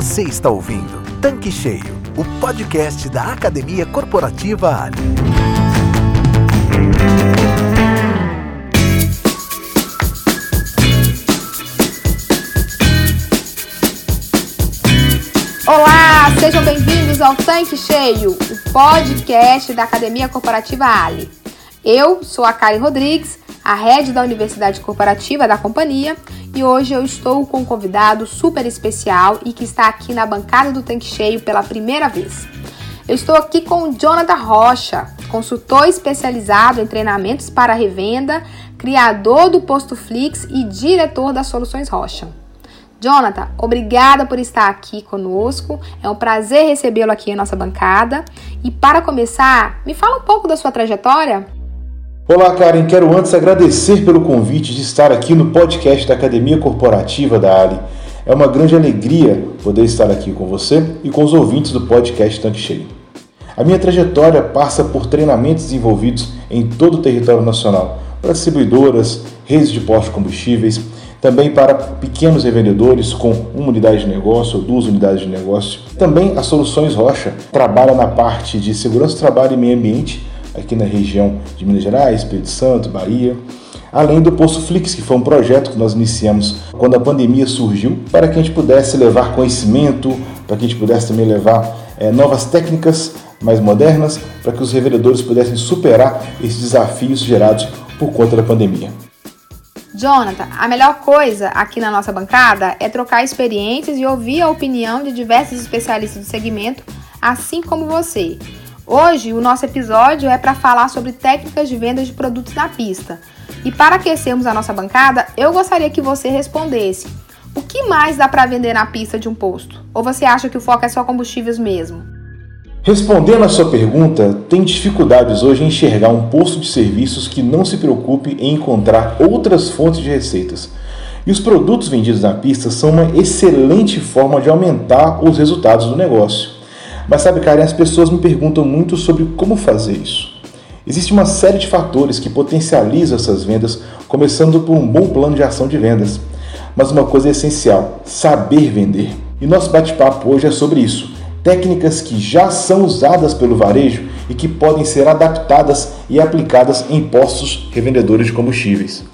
Você está ouvindo Tanque Cheio, o podcast da Academia Corporativa Ali. Olá, sejam bem-vindos ao Tanque Cheio, o podcast da Academia Corporativa Ali. Eu sou a Karen Rodrigues, a head da Universidade Corporativa da companhia, e hoje eu estou com um convidado super especial e que está aqui na bancada do Tanque Cheio pela primeira vez. Eu estou aqui com o Jonathan Rocha, consultor especializado em treinamentos para revenda, criador do Posto Flix e diretor das Soluções Rocha. Jonathan, obrigada por estar aqui conosco. É um prazer recebê-lo aqui em nossa bancada. E para começar, me fala um pouco da sua trajetória. Olá, Karen. Quero antes agradecer pelo convite de estar aqui no podcast da Academia Corporativa da Ali. É uma grande alegria poder estar aqui com você e com os ouvintes do podcast Tanque Cheio. A minha trajetória passa por treinamentos desenvolvidos em todo o território nacional, para distribuidoras, redes de postos de combustíveis, também para pequenos revendedores com uma unidade de negócio ou duas unidades de negócio. Também a Soluções Rocha trabalha na parte de segurança do trabalho e meio ambiente aqui na região de Minas Gerais, Espírito Santo, Bahia. Além do Poço Flix, que foi um projeto que nós iniciamos quando a pandemia surgiu, para que a gente pudesse levar conhecimento, para que a gente pudesse também levar é, novas técnicas mais modernas, para que os revendedores pudessem superar esses desafios gerados por conta da pandemia. Jonathan, a melhor coisa aqui na nossa bancada é trocar experiências e ouvir a opinião de diversos especialistas do segmento, assim como você. Hoje, o nosso episódio é para falar sobre técnicas de venda de produtos na pista. E para aquecermos a nossa bancada, eu gostaria que você respondesse: o que mais dá para vender na pista de um posto? Ou você acha que o foco é só combustíveis mesmo? Respondendo a sua pergunta, tem dificuldades hoje em enxergar um posto de serviços que não se preocupe em encontrar outras fontes de receitas. E os produtos vendidos na pista são uma excelente forma de aumentar os resultados do negócio. Mas sabe, Karen, as pessoas me perguntam muito sobre como fazer isso. Existe uma série de fatores que potencializam essas vendas, começando por um bom plano de ação de vendas. Mas uma coisa é essencial: saber vender. E nosso bate-papo hoje é sobre isso. Técnicas que já são usadas pelo varejo e que podem ser adaptadas e aplicadas em postos revendedores de combustíveis.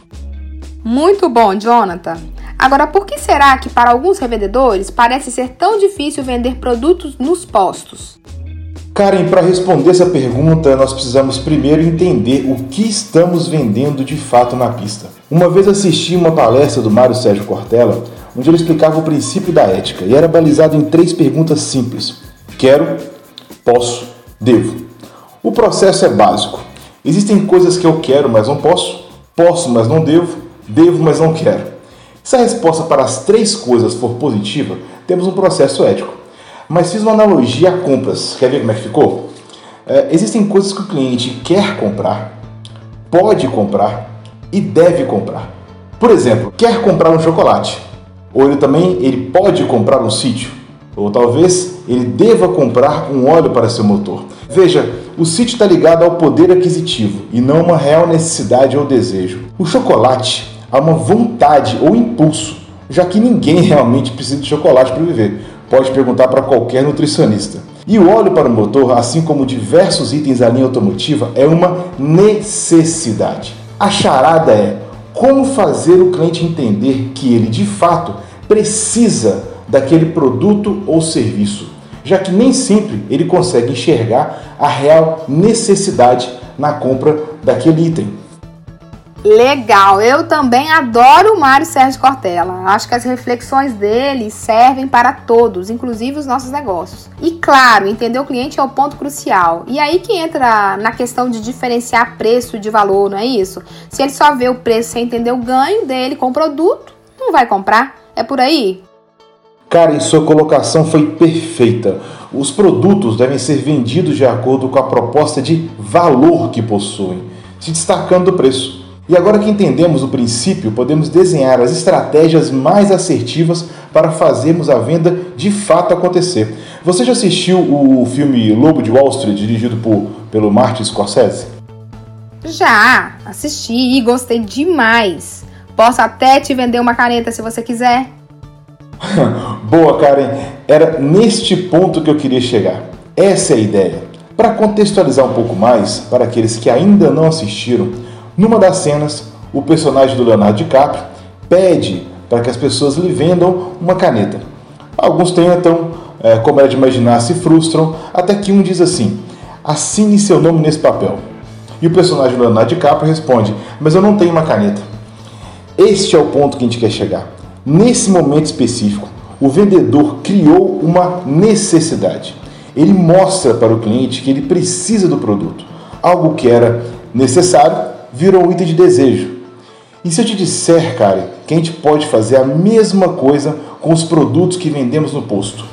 Muito bom, Jonathan. Agora, por que será que para alguns revendedores parece ser tão difícil vender produtos nos postos? Karen, para responder essa pergunta, nós precisamos primeiro entender o que estamos vendendo de fato na pista. Uma vez assisti uma palestra do Mário Sérgio Cortella, onde ele explicava o princípio da ética e era balizado em três perguntas simples: quero, posso, devo. O processo é básico. Existem coisas que eu quero, mas não posso, posso, mas não devo, devo, mas não quero. Se a resposta para as três coisas for positiva, temos um processo ético. Mas fiz uma analogia a compras. Quer ver como é que ficou? É, existem coisas que o cliente quer comprar, pode comprar e deve comprar. Por exemplo, quer comprar um chocolate, ou ele também ele pode comprar um sítio, ou talvez ele deva comprar um óleo para seu motor. Veja, o sítio está ligado ao poder aquisitivo e não uma real necessidade ou desejo. O chocolate a uma vontade ou impulso, já que ninguém realmente precisa de chocolate para viver. Pode perguntar para qualquer nutricionista. E o óleo para o motor, assim como diversos itens da linha automotiva, é uma necessidade. A charada é como fazer o cliente entender que ele de fato precisa daquele produto ou serviço, já que nem sempre ele consegue enxergar a real necessidade na compra daquele item. Legal, eu também adoro o Mário Sérgio Cortella. Acho que as reflexões dele servem para todos, inclusive os nossos negócios. E claro, entender o cliente é o ponto crucial. E aí que entra na questão de diferenciar preço de valor, não é isso? Se ele só vê o preço sem entender o ganho dele com o produto, não vai comprar. É por aí? Karen, sua colocação foi perfeita. Os produtos devem ser vendidos de acordo com a proposta de valor que possuem, se destacando do preço. E agora que entendemos o princípio, podemos desenhar as estratégias mais assertivas para fazermos a venda de fato acontecer. Você já assistiu o filme Lobo de Wall Street, dirigido por, pelo Martin Scorsese? Já, assisti e gostei demais. Posso até te vender uma caneta se você quiser. Boa, Karen. Era neste ponto que eu queria chegar. Essa é a ideia. Para contextualizar um pouco mais, para aqueles que ainda não assistiram, numa das cenas, o personagem do Leonardo DiCaprio pede para que as pessoas lhe vendam uma caneta. Alguns tentam, é, como é de imaginar, se frustram, até que um diz assim: assine seu nome nesse papel. E o personagem do Leonardo DiCaprio responde: Mas eu não tenho uma caneta. Este é o ponto que a gente quer chegar. Nesse momento específico, o vendedor criou uma necessidade. Ele mostra para o cliente que ele precisa do produto. Algo que era necessário virou um item de desejo. E se eu te disser, cara, que a gente pode fazer a mesma coisa com os produtos que vendemos no posto?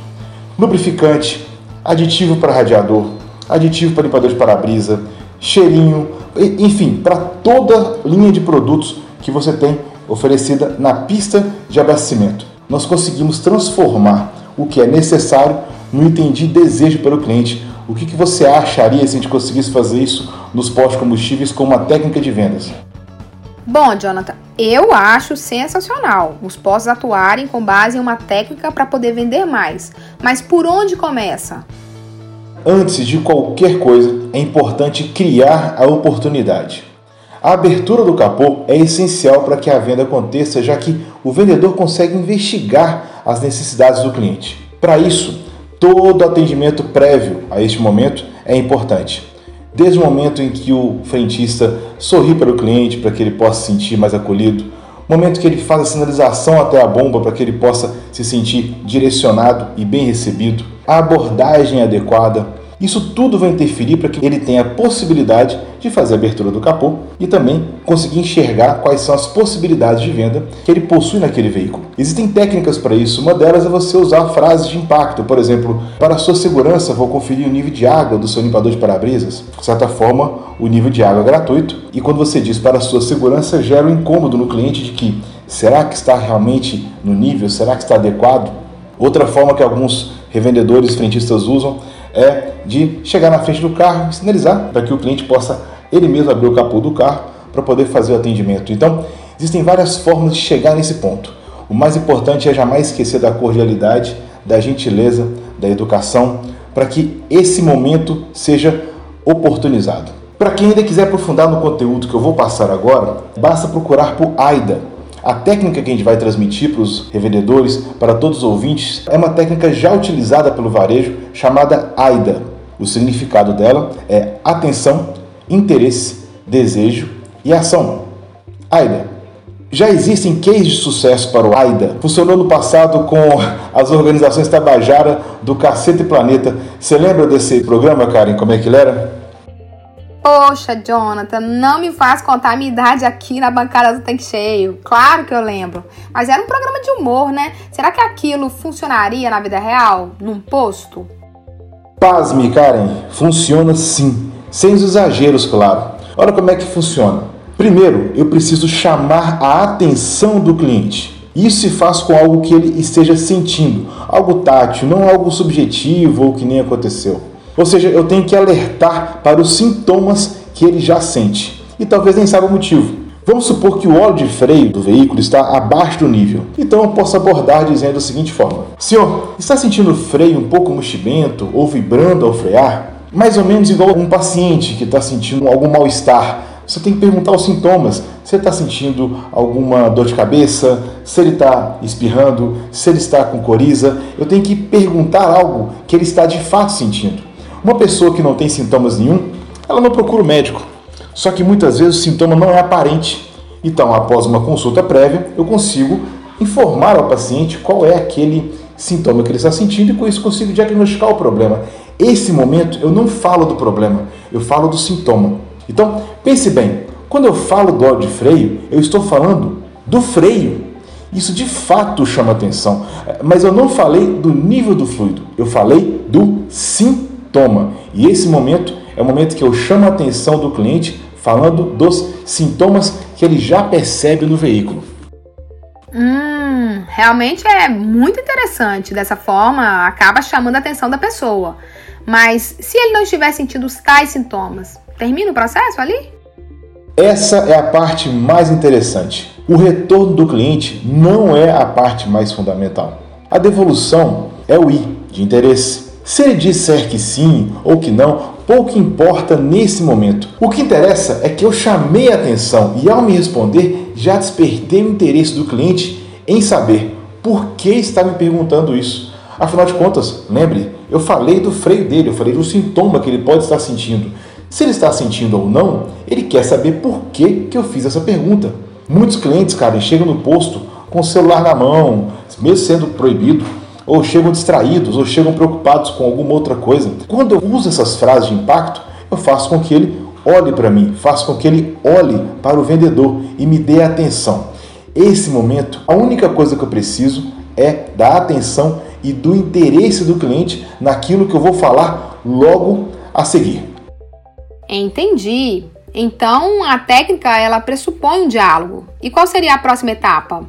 Lubrificante, aditivo para radiador, aditivo para limpador de para-brisa, cheirinho, enfim, para toda linha de produtos que você tem oferecida na pista de abastecimento. Nós conseguimos transformar o que é necessário no item de desejo para o cliente. O que, que você acharia se a gente conseguisse fazer isso nos postos combustíveis com uma técnica de vendas? Bom, Jonathan, eu acho sensacional os postos atuarem com base em uma técnica para poder vender mais. Mas por onde começa? Antes de qualquer coisa, é importante criar a oportunidade. A abertura do capô é essencial para que a venda aconteça, já que o vendedor consegue investigar as necessidades do cliente. Para isso, todo atendimento prévio a este momento é importante. Desde o momento em que o frentista sorri para o cliente para que ele possa se sentir mais acolhido, momento que ele faz a sinalização até a bomba para que ele possa se sentir direcionado e bem recebido, a abordagem adequada, isso tudo vai interferir para que ele tenha a possibilidade de fazer a abertura do capô e também conseguir enxergar quais são as possibilidades de venda que ele possui naquele veículo. Existem técnicas para isso, uma delas é você usar frases de impacto, por exemplo, para sua segurança, vou conferir o nível de água do seu limpador de para-brisas. De certa forma, o nível de água é gratuito e quando você diz para sua segurança, gera um incômodo no cliente de que será que está realmente no nível, será que está adequado? Outra forma que alguns revendedores frentistas usam é de chegar na frente do carro e sinalizar para que o cliente possa ele mesmo abrir o capô do carro para poder fazer o atendimento. Então, existem várias formas de chegar nesse ponto. O mais importante é jamais esquecer da cordialidade, da gentileza, da educação, para que esse momento seja oportunizado. Para quem ainda quiser aprofundar no conteúdo que eu vou passar agora, basta procurar por AIDA, a técnica que a gente vai transmitir para os revendedores, para todos os ouvintes, é uma técnica já utilizada pelo varejo chamada AIDA. O significado dela é atenção, interesse, desejo e ação. AIDA. Já existem cases de sucesso para o AIDA. Funcionou no passado com as organizações Tabajara do Cacete Planeta. Você lembra desse programa, Karen? Como é que ele era? Poxa, Jonathan, não me faz contar a minha idade aqui na bancada do Tanque Cheio. Claro que eu lembro. Mas era um programa de humor, né? Será que aquilo funcionaria na vida real? Num posto? Pasme, Karen. Funciona sim. Sem os exageros, claro. Olha como é que funciona. Primeiro, eu preciso chamar a atenção do cliente. Isso se faz com algo que ele esteja sentindo, algo tátil, não algo subjetivo ou que nem aconteceu. Ou seja, eu tenho que alertar para os sintomas que ele já sente e talvez nem saiba o motivo. Vamos supor que o óleo de freio do veículo está abaixo do nível. Então eu posso abordar dizendo da seguinte forma: Senhor, está sentindo o freio um pouco mochibento ou vibrando ao frear? Mais ou menos igual um paciente que está sentindo algum mal-estar. Você tem que perguntar os sintomas. Se está sentindo alguma dor de cabeça, se ele está espirrando, se ele está com coriza. Eu tenho que perguntar algo que ele está de fato sentindo. Uma pessoa que não tem sintomas nenhum, ela não procura o médico. Só que muitas vezes o sintoma não é aparente. Então, após uma consulta prévia, eu consigo informar ao paciente qual é aquele sintoma que ele está sentindo e com isso consigo diagnosticar o problema. Esse momento eu não falo do problema, eu falo do sintoma. Então, pense bem, quando eu falo do óleo de freio, eu estou falando do freio. Isso de fato chama atenção, mas eu não falei do nível do fluido, eu falei do sintoma sintoma. E esse momento é o momento que eu chamo a atenção do cliente falando dos sintomas que ele já percebe no veículo. Hum, realmente é muito interessante. Dessa forma, acaba chamando a atenção da pessoa. Mas se ele não estiver sentindo os tais sintomas, termina o processo ali? Essa é a parte mais interessante. O retorno do cliente não é a parte mais fundamental. A devolução é o I de interesse. Se ele disser que sim ou que não, pouco importa nesse momento. O que interessa é que eu chamei a atenção e, ao me responder, já despertei o interesse do cliente em saber por que está me perguntando isso. Afinal de contas, lembre, eu falei do freio dele, eu falei do sintoma que ele pode estar sentindo. Se ele está sentindo ou não, ele quer saber por que, que eu fiz essa pergunta. Muitos clientes, cara, chegam no posto com o celular na mão, mesmo sendo proibido, ou chegam distraídos, ou chegam preocupados com alguma outra coisa. Quando eu uso essas frases de impacto, eu faço com que ele olhe para mim, faço com que ele olhe para o vendedor e me dê atenção. Esse momento, a única coisa que eu preciso é da atenção e do interesse do cliente naquilo que eu vou falar logo a seguir. Entendi. Então, a técnica ela pressupõe um diálogo. E qual seria a próxima etapa?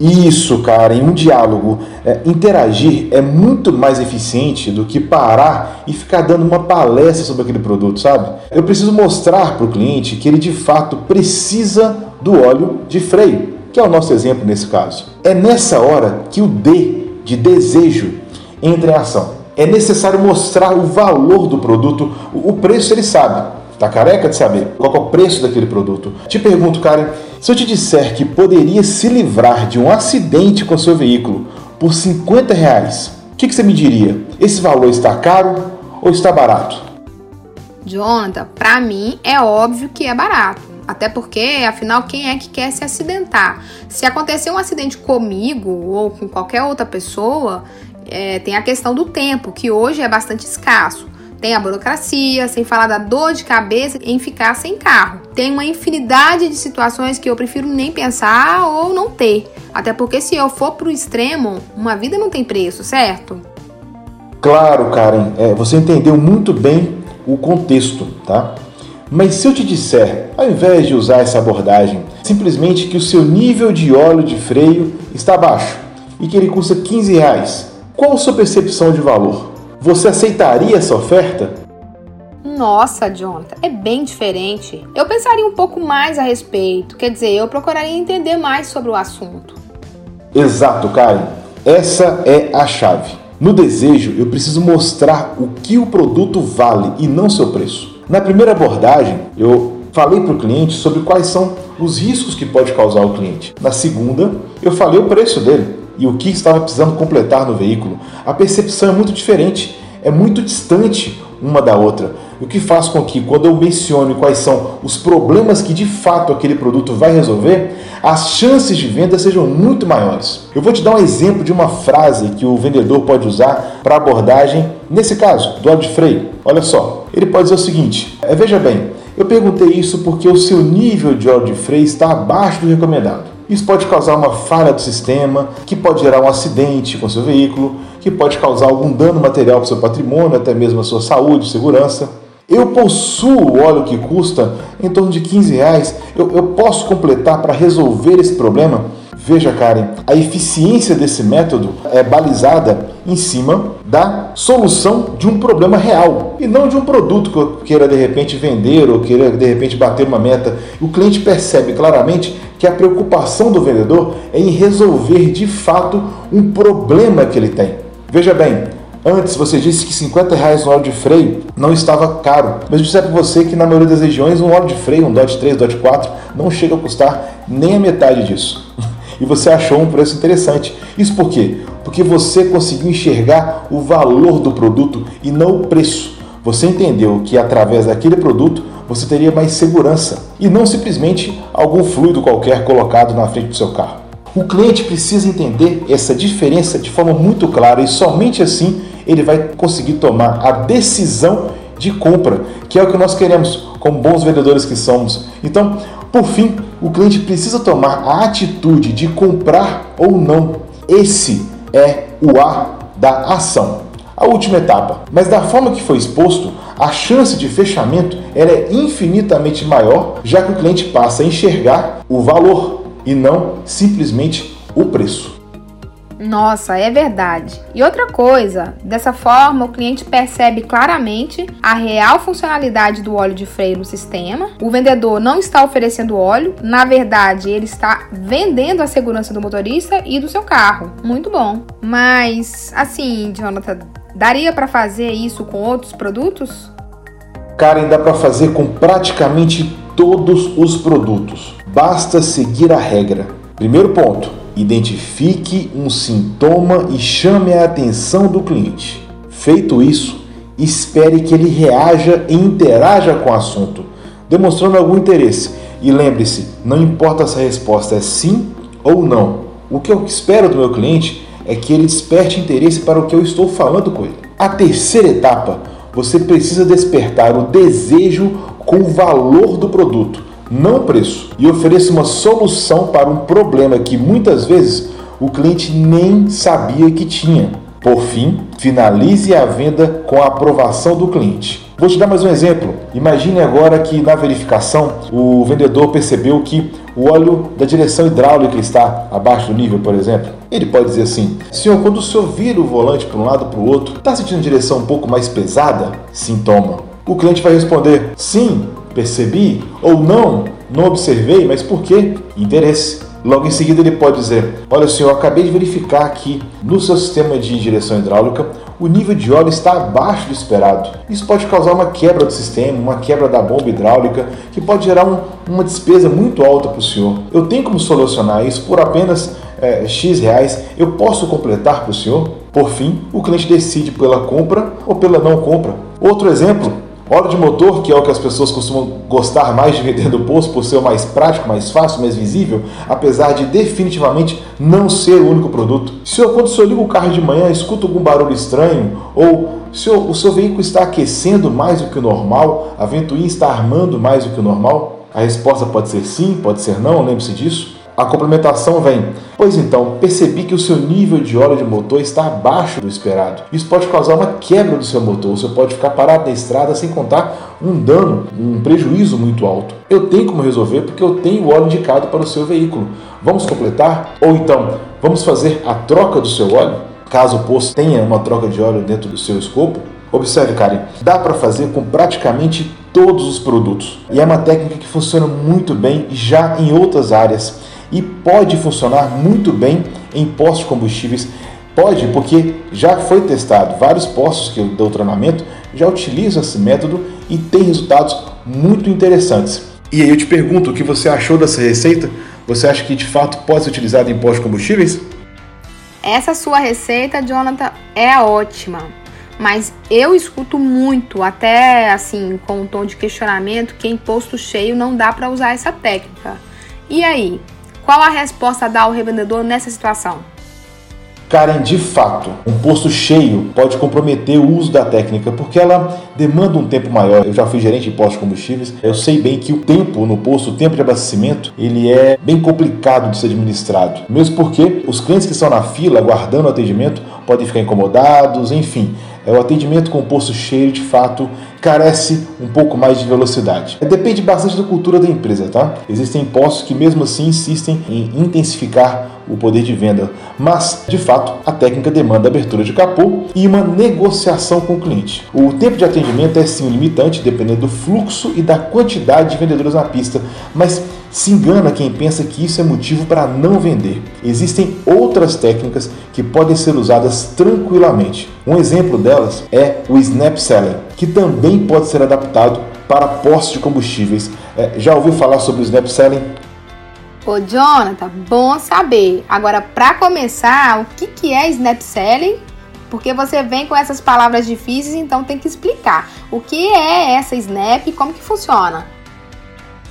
Isso, cara, em um diálogo, é, interagir é muito mais eficiente do que parar e ficar dando uma palestra sobre aquele produto, sabe? Eu preciso mostrar para o cliente que ele de fato precisa do óleo de freio, que é o nosso exemplo nesse caso. É nessa hora que o D de desejo entra em ação. É necessário mostrar o valor do produto, o preço ele sabe, Tá careca de saber qual é o preço daquele produto? Te pergunto, Karen, se eu te disser que poderia se livrar de um acidente com seu veículo por 50 reais, o que, que você me diria? Esse valor está caro ou está barato? Jonathan, para mim é óbvio que é barato. Até porque, afinal, quem é que quer se acidentar? Se acontecer um acidente comigo ou com qualquer outra pessoa, é, tem a questão do tempo, que hoje é bastante escasso. Tem a burocracia, sem falar da dor de cabeça em ficar sem carro. Tem uma infinidade de situações que eu prefiro nem pensar ou não ter. Até porque se eu for pro extremo, uma vida não tem preço, certo? Claro, Karen, é, você entendeu muito bem o contexto, tá? Mas se eu te disser, ao invés de usar essa abordagem, simplesmente que o seu nível de óleo de freio está baixo e que ele custa 15 reais, qual a sua percepção de valor? Você aceitaria essa oferta? Nossa, Jonathan, é bem diferente. Eu pensaria um pouco mais a respeito, quer dizer, eu procuraria entender mais sobre o assunto. Exato, Karen. Essa é a chave. No desejo, eu preciso mostrar o que o produto vale e não seu preço. Na primeira abordagem, eu falei para o cliente sobre quais são os riscos que pode causar ao cliente. Na segunda, eu falei o preço dele e o que estava precisando completar no veículo, a percepção é muito diferente, é muito distante uma da outra. O que faz com que, quando eu menciono quais são os problemas que de fato aquele produto vai resolver, as chances de venda sejam muito maiores. Eu vou te dar um exemplo de uma frase que o vendedor pode usar para abordagem, nesse caso, do de freio. Olha só, ele pode dizer o seguinte: é, veja bem, eu perguntei isso porque o seu nível de óleo de freio está abaixo do recomendado. Isso pode causar uma falha do sistema, que pode gerar um acidente com seu veículo, que pode causar algum dano material para seu patrimônio, até mesmo a sua saúde, segurança. Eu possuo óleo que custa em torno de 15 reais. Eu, eu posso completar para resolver esse problema? Veja, Karen, a eficiência desse método é balizada em cima da solução de um problema real e não de um produto que eu queira de repente vender ou queira de repente bater uma meta. O cliente percebe claramente que a preocupação do vendedor é em resolver de fato um problema que ele tem. Veja bem, Antes você disse que 50 reais no óleo de freio não estava caro, mas eu disse para você que na maioria das regiões um óleo de freio, um Dodge 3, Dodge 4, não chega a custar nem a metade disso. E você achou um preço interessante. Isso por quê? Porque você conseguiu enxergar o valor do produto e não o preço. Você entendeu que através daquele produto você teria mais segurança e não simplesmente algum fluido qualquer colocado na frente do seu carro. O cliente precisa entender essa diferença de forma muito clara e somente assim ele vai conseguir tomar a decisão de compra, que é o que nós queremos como bons vendedores que somos. Então, por fim, o cliente precisa tomar a atitude de comprar ou não. Esse é o A da ação a última etapa. Mas da forma que foi exposto, a chance de fechamento é infinitamente maior, já que o cliente passa a enxergar o valor e não simplesmente o preço. Nossa, é verdade. E outra coisa, dessa forma o cliente percebe claramente a real funcionalidade do óleo de freio no sistema. O vendedor não está oferecendo óleo, na verdade, ele está vendendo a segurança do motorista e do seu carro. Muito bom. Mas, assim, Jonathan, daria para fazer isso com outros produtos? Karen, dá para fazer com praticamente todos os produtos. Basta seguir a regra. Primeiro ponto: identifique um sintoma e chame a atenção do cliente. Feito isso, espere que ele reaja e interaja com o assunto, demonstrando algum interesse. E lembre-se, não importa se a resposta é sim ou não. O que eu espero do meu cliente é que ele desperte interesse para o que eu estou falando com ele. A terceira etapa você precisa despertar o desejo com o valor do produto, não o preço, e ofereça uma solução para um problema que muitas vezes o cliente nem sabia que tinha. Por fim, finalize a venda com a aprovação do cliente. Vou te dar mais um exemplo. Imagine agora que na verificação o vendedor percebeu que o óleo da direção hidráulica está abaixo do nível, por exemplo. Ele pode dizer assim: Senhor, quando o senhor vira o volante para um lado para o outro, está sentindo a direção um pouco mais pesada? Sintoma. O cliente vai responder: Sim, percebi, ou não, não observei, mas por quê? Interesse. Logo em seguida ele pode dizer: Olha, senhor, acabei de verificar aqui no seu sistema de direção hidráulica o nível de óleo está abaixo do esperado. Isso pode causar uma quebra do sistema, uma quebra da bomba hidráulica, que pode gerar um, uma despesa muito alta para o senhor. Eu tenho como solucionar isso por apenas é, X reais. Eu posso completar para o senhor? Por fim, o cliente decide pela compra ou pela não compra. Outro exemplo Óleo de motor, que é o que as pessoas costumam gostar mais de vender no posto por ser o mais prático, mais fácil, mais visível, apesar de definitivamente não ser o único produto. Se quando o senhor liga o carro de manhã, escuta algum barulho estranho, ou se o seu veículo está aquecendo mais do que o normal, a ventoinha está armando mais do que o normal, a resposta pode ser sim, pode ser não, lembre-se disso. A complementação vem. Pois então, percebi que o seu nível de óleo de motor está abaixo do esperado. Isso pode causar uma quebra do seu motor. Você pode ficar parado na estrada sem contar um dano, um prejuízo muito alto. Eu tenho como resolver porque eu tenho o óleo indicado para o seu veículo. Vamos completar? Ou então, vamos fazer a troca do seu óleo? Caso o posto tenha uma troca de óleo dentro do seu escopo, Observe, Karen, dá para fazer com praticamente todos os produtos. E é uma técnica que funciona muito bem já em outras áreas e pode funcionar muito bem em postos de combustíveis. Pode, porque já foi testado. Vários postos que eu dou treinamento já utilizam esse método e tem resultados muito interessantes. E aí eu te pergunto, o que você achou dessa receita? Você acha que de fato pode ser utilizado em postos de combustíveis? Essa sua receita, Jonathan, é ótima. Mas eu escuto muito, até assim, com um tom de questionamento, que em posto cheio não dá para usar essa técnica. E aí, qual a resposta a dar ao revendedor nessa situação? Karen, de fato, um posto cheio pode comprometer o uso da técnica porque ela demanda um tempo maior. Eu já fui gerente de postos de combustíveis, eu sei bem que o tempo no posto, o tempo de abastecimento, ele é bem complicado de ser administrado. Mesmo porque os clientes que estão na fila aguardando o atendimento podem ficar incomodados, enfim. É o atendimento com o posto cheio, de fato, carece um pouco mais de velocidade. Depende bastante da cultura da empresa, tá? Existem postos que mesmo assim insistem em intensificar o poder de venda, mas de fato a técnica demanda abertura de capô e uma negociação com o cliente. O tempo de atendimento é sim limitante, dependendo do fluxo e da quantidade de vendedores na pista, mas se engana quem pensa que isso é motivo para não vender. Existem outras técnicas que podem ser usadas tranquilamente. Um exemplo delas é o Snap Selling, que também pode ser adaptado para postos de combustíveis. É, já ouviu falar sobre o Snap Selling? Ô Jonathan, bom saber. Agora, para começar, o que, que é Snap Selling? Porque você vem com essas palavras difíceis, então tem que explicar. O que é essa Snap e como que funciona?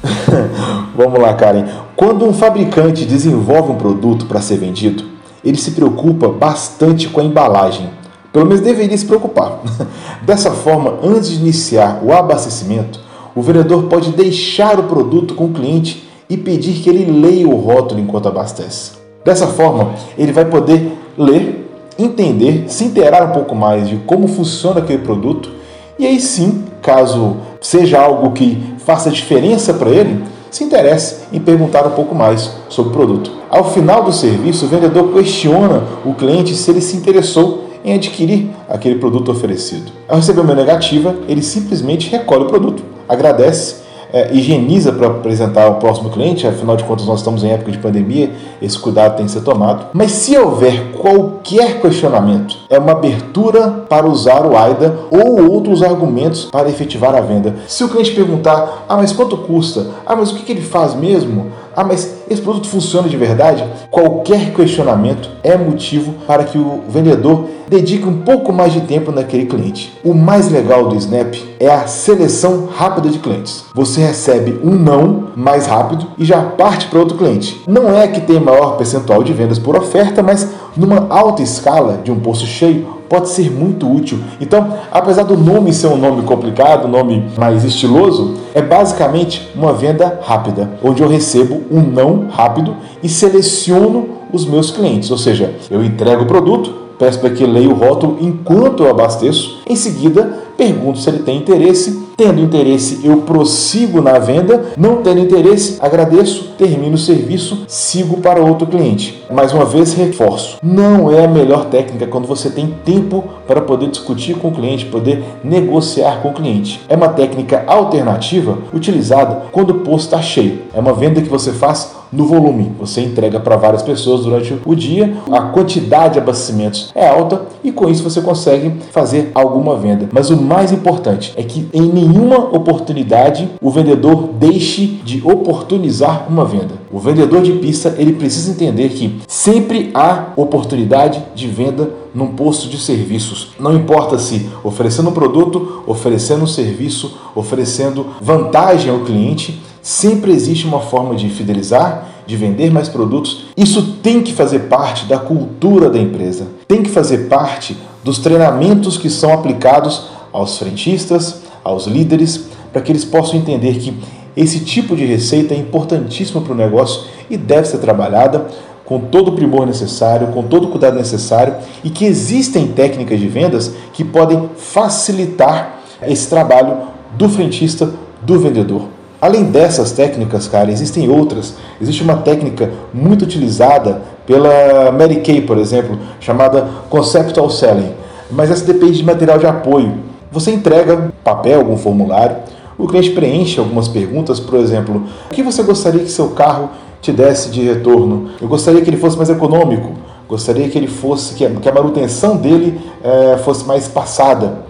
Vamos lá, Karen. Quando um fabricante desenvolve um produto para ser vendido, ele se preocupa bastante com a embalagem. Pelo menos deveria se preocupar. Dessa forma, antes de iniciar o abastecimento, o vendedor pode deixar o produto com o cliente e pedir que ele leia o rótulo enquanto abastece. Dessa forma, ele vai poder ler, entender, se interar um pouco mais de como funciona aquele produto e aí sim, caso seja algo que faça diferença para ele, se interesse em perguntar um pouco mais sobre o produto. Ao final do serviço, o vendedor questiona o cliente se ele se interessou em adquirir aquele produto oferecido. Ao receber uma negativa, ele simplesmente recolhe o produto, agradece é, higieniza para apresentar ao próximo cliente, afinal de contas nós estamos em época de pandemia, esse cuidado tem que ser tomado. Mas se houver qualquer questionamento, é uma abertura para usar o AIDA ou outros argumentos para efetivar a venda. Se o cliente perguntar, ah, mas quanto custa? Ah, mas o que, que ele faz mesmo? Ah, mas esse produto funciona de verdade? Qualquer questionamento é motivo para que o vendedor dedique um pouco mais de tempo naquele cliente. O mais legal do Snap é a seleção rápida de clientes. Você recebe um não mais rápido e já parte para outro cliente. Não é que tem maior percentual de vendas por oferta, mas numa alta escala de um posto cheio, pode ser muito útil. Então, apesar do nome ser um nome complicado, um nome mais estiloso, é basicamente uma venda rápida, onde eu recebo um não rápido e seleciono os meus clientes. Ou seja, eu entrego o produto, peço para que leia o rótulo enquanto eu abasteço, em seguida pergunto se ele tem interesse Tendo interesse, eu prossigo na venda. Não tendo interesse, agradeço, termino o serviço, sigo para outro cliente. Mais uma vez, reforço: não é a melhor técnica quando você tem tempo para poder discutir com o cliente, poder negociar com o cliente. É uma técnica alternativa utilizada quando o posto está cheio. É uma venda que você faz no volume. Você entrega para várias pessoas durante o dia, a quantidade de abastecimentos é alta e com isso você consegue fazer alguma venda. Mas o mais importante é que em nenhuma oportunidade o vendedor deixe de oportunizar uma venda. O vendedor de pista ele precisa entender que sempre há oportunidade de venda num posto de serviços. Não importa se oferecendo produto, oferecendo serviço, oferecendo vantagem ao cliente, Sempre existe uma forma de fidelizar, de vender mais produtos. Isso tem que fazer parte da cultura da empresa, tem que fazer parte dos treinamentos que são aplicados aos frentistas, aos líderes, para que eles possam entender que esse tipo de receita é importantíssimo para o negócio e deve ser trabalhada com todo o primor necessário, com todo o cuidado necessário e que existem técnicas de vendas que podem facilitar esse trabalho do frentista, do vendedor. Além dessas técnicas, cara, existem outras. Existe uma técnica muito utilizada pela Mary Kay, por exemplo, chamada Conceptual Selling. Mas essa depende de material de apoio. Você entrega papel, algum formulário, o cliente preenche algumas perguntas, por exemplo, o que você gostaria que seu carro te desse de retorno? Eu gostaria que ele fosse mais econômico, gostaria que ele fosse, que a, manutenção dele é, fosse mais passada.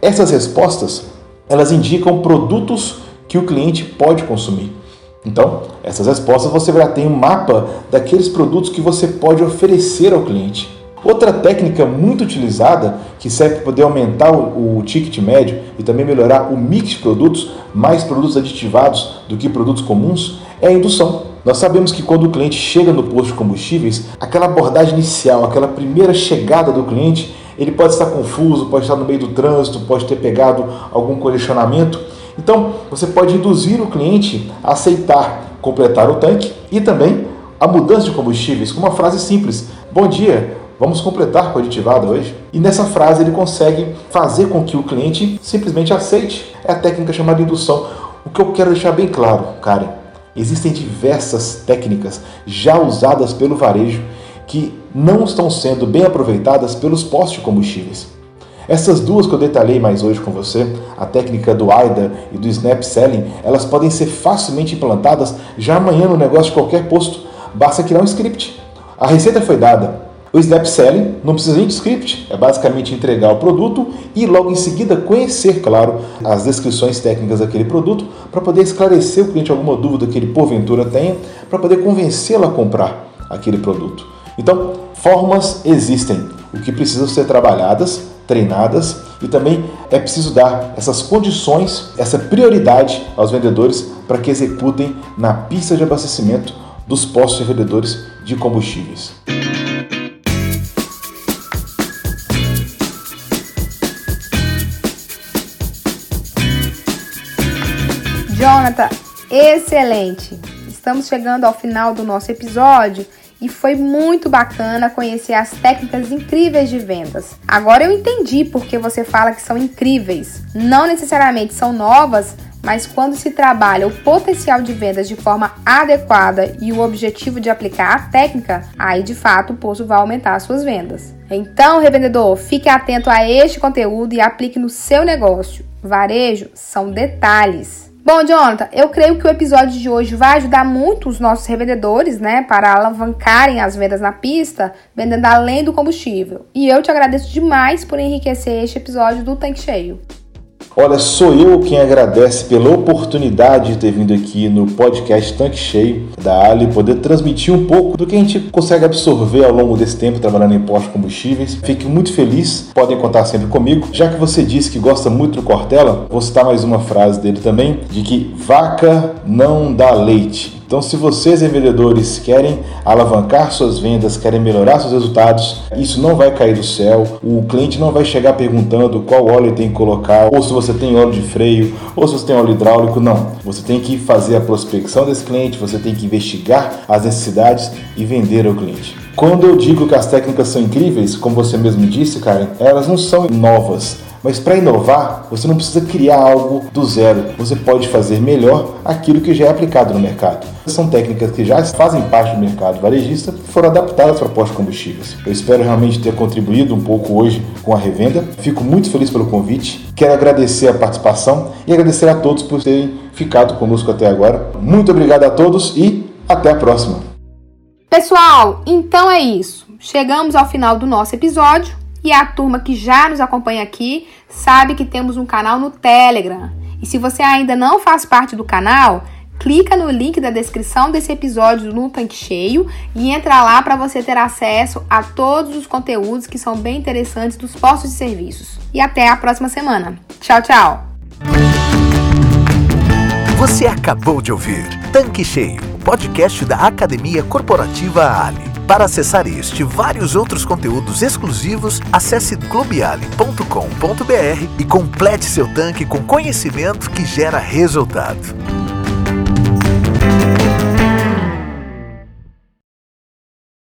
Essas respostas, elas indicam produtos que o cliente pode consumir. Então, essas respostas você já tem um mapa daqueles produtos que você pode oferecer ao cliente. Outra técnica muito utilizada, que serve para poder aumentar o, ticket médio e também melhorar o mix de produtos, mais produtos aditivados do que produtos comuns, é a indução. Nós sabemos que quando o cliente chega no posto de combustíveis, aquela abordagem inicial, aquela primeira chegada do cliente, ele pode estar confuso, pode estar no meio do trânsito, pode ter pegado algum colecionamento então, você pode induzir o cliente a aceitar completar o tanque e também a mudança de combustíveis com uma frase simples: Bom dia, vamos completar com aditivada hoje? E nessa frase ele consegue fazer com que o cliente simplesmente aceite. É a técnica chamada indução. O que eu quero deixar bem claro, Karen, existem diversas técnicas já usadas pelo varejo que não estão sendo bem aproveitadas pelos postos de combustíveis. Essas duas que eu detalhei mais hoje com você, a técnica do AIDA e do Snap Selling, elas podem ser facilmente implantadas já amanhã no negócio de qualquer posto. Basta criar um script. A receita foi dada. O Snap Selling não precisa nem de script, é basicamente entregar o produto e logo em seguida conhecer, claro, as descrições técnicas daquele produto para poder esclarecer o cliente alguma dúvida que ele porventura tenha, para poder convencê-lo a comprar aquele produto. Então, formas existem. O que precisam ser trabalhadas treinadas e também é preciso dar essas condições, essa prioridade aos vendedores para que executem na pista de abastecimento dos postos vendedores de combustíveis. Jonathan, excelente! Estamos chegando ao final do nosso episódio e foi muito bacana conhecer as técnicas incríveis de vendas. Agora eu entendi porque você fala que são incríveis. Não necessariamente são novas, mas quando se trabalha o potencial de vendas de forma adequada e o objetivo de aplicar a técnica, aí de fato o poço vai aumentar suas vendas. Então, revendedor, fique atento a este conteúdo e aplique no seu negócio. Varejo são detalhes. Bom, Jonathan, eu creio que o episódio de hoje vai ajudar muito os nossos revendedores, né, para alavancarem as vendas na pista, vendendo além do combustível. E eu te agradeço demais por enriquecer este episódio do Tanque Cheio. Olha, sou eu quem agradece pela oportunidade de ter vindo aqui no podcast Tanque Cheio da Ali, poder transmitir um pouco do que a gente consegue absorver ao longo desse tempo trabalhando em postos combustíveis. Fico muito feliz, podem contar sempre comigo. Já que você disse que gosta muito do Cortella, vou citar mais uma frase dele também, de que vaca não dá leite. Então, se vocês, vendedores, querem alavancar suas vendas, querem melhorar seus resultados, isso não vai cair do céu. O cliente não vai chegar perguntando qual óleo tem que colocar, ou se você tem óleo de freio, ou se você tem óleo hidráulico. Não. Você tem que fazer a prospecção desse cliente, você tem que investigar as necessidades e vender ao cliente. Quando eu digo que as técnicas são incríveis, como você mesmo disse, Karen, elas não são novas mas para inovar, você não precisa criar algo do zero. Você pode fazer melhor aquilo que já é aplicado no mercado. São técnicas que já fazem parte do mercado varejista e foram adaptadas para postos combustíveis. Eu espero realmente ter contribuído um pouco hoje com a revenda. Fico muito feliz pelo convite. Quero agradecer a participação e agradecer a todos por terem ficado conosco até agora. Muito obrigado a todos e até a próxima. Pessoal, então é isso. Chegamos ao final do nosso episódio. E a turma que já nos acompanha aqui sabe que temos um canal no Telegram. E se você ainda não faz parte do canal, clica no link da descrição desse episódio no Tanque Cheio e entra lá para você ter acesso a todos os conteúdos que são bem interessantes dos postos de serviços. E até a próxima semana. Tchau, tchau! Você acabou de ouvir Tanque Cheio, podcast da Academia Corporativa Ali. Para acessar este e vários outros conteúdos exclusivos, acesse clubeali.com.br e complete seu tanque com conhecimento que gera resultado.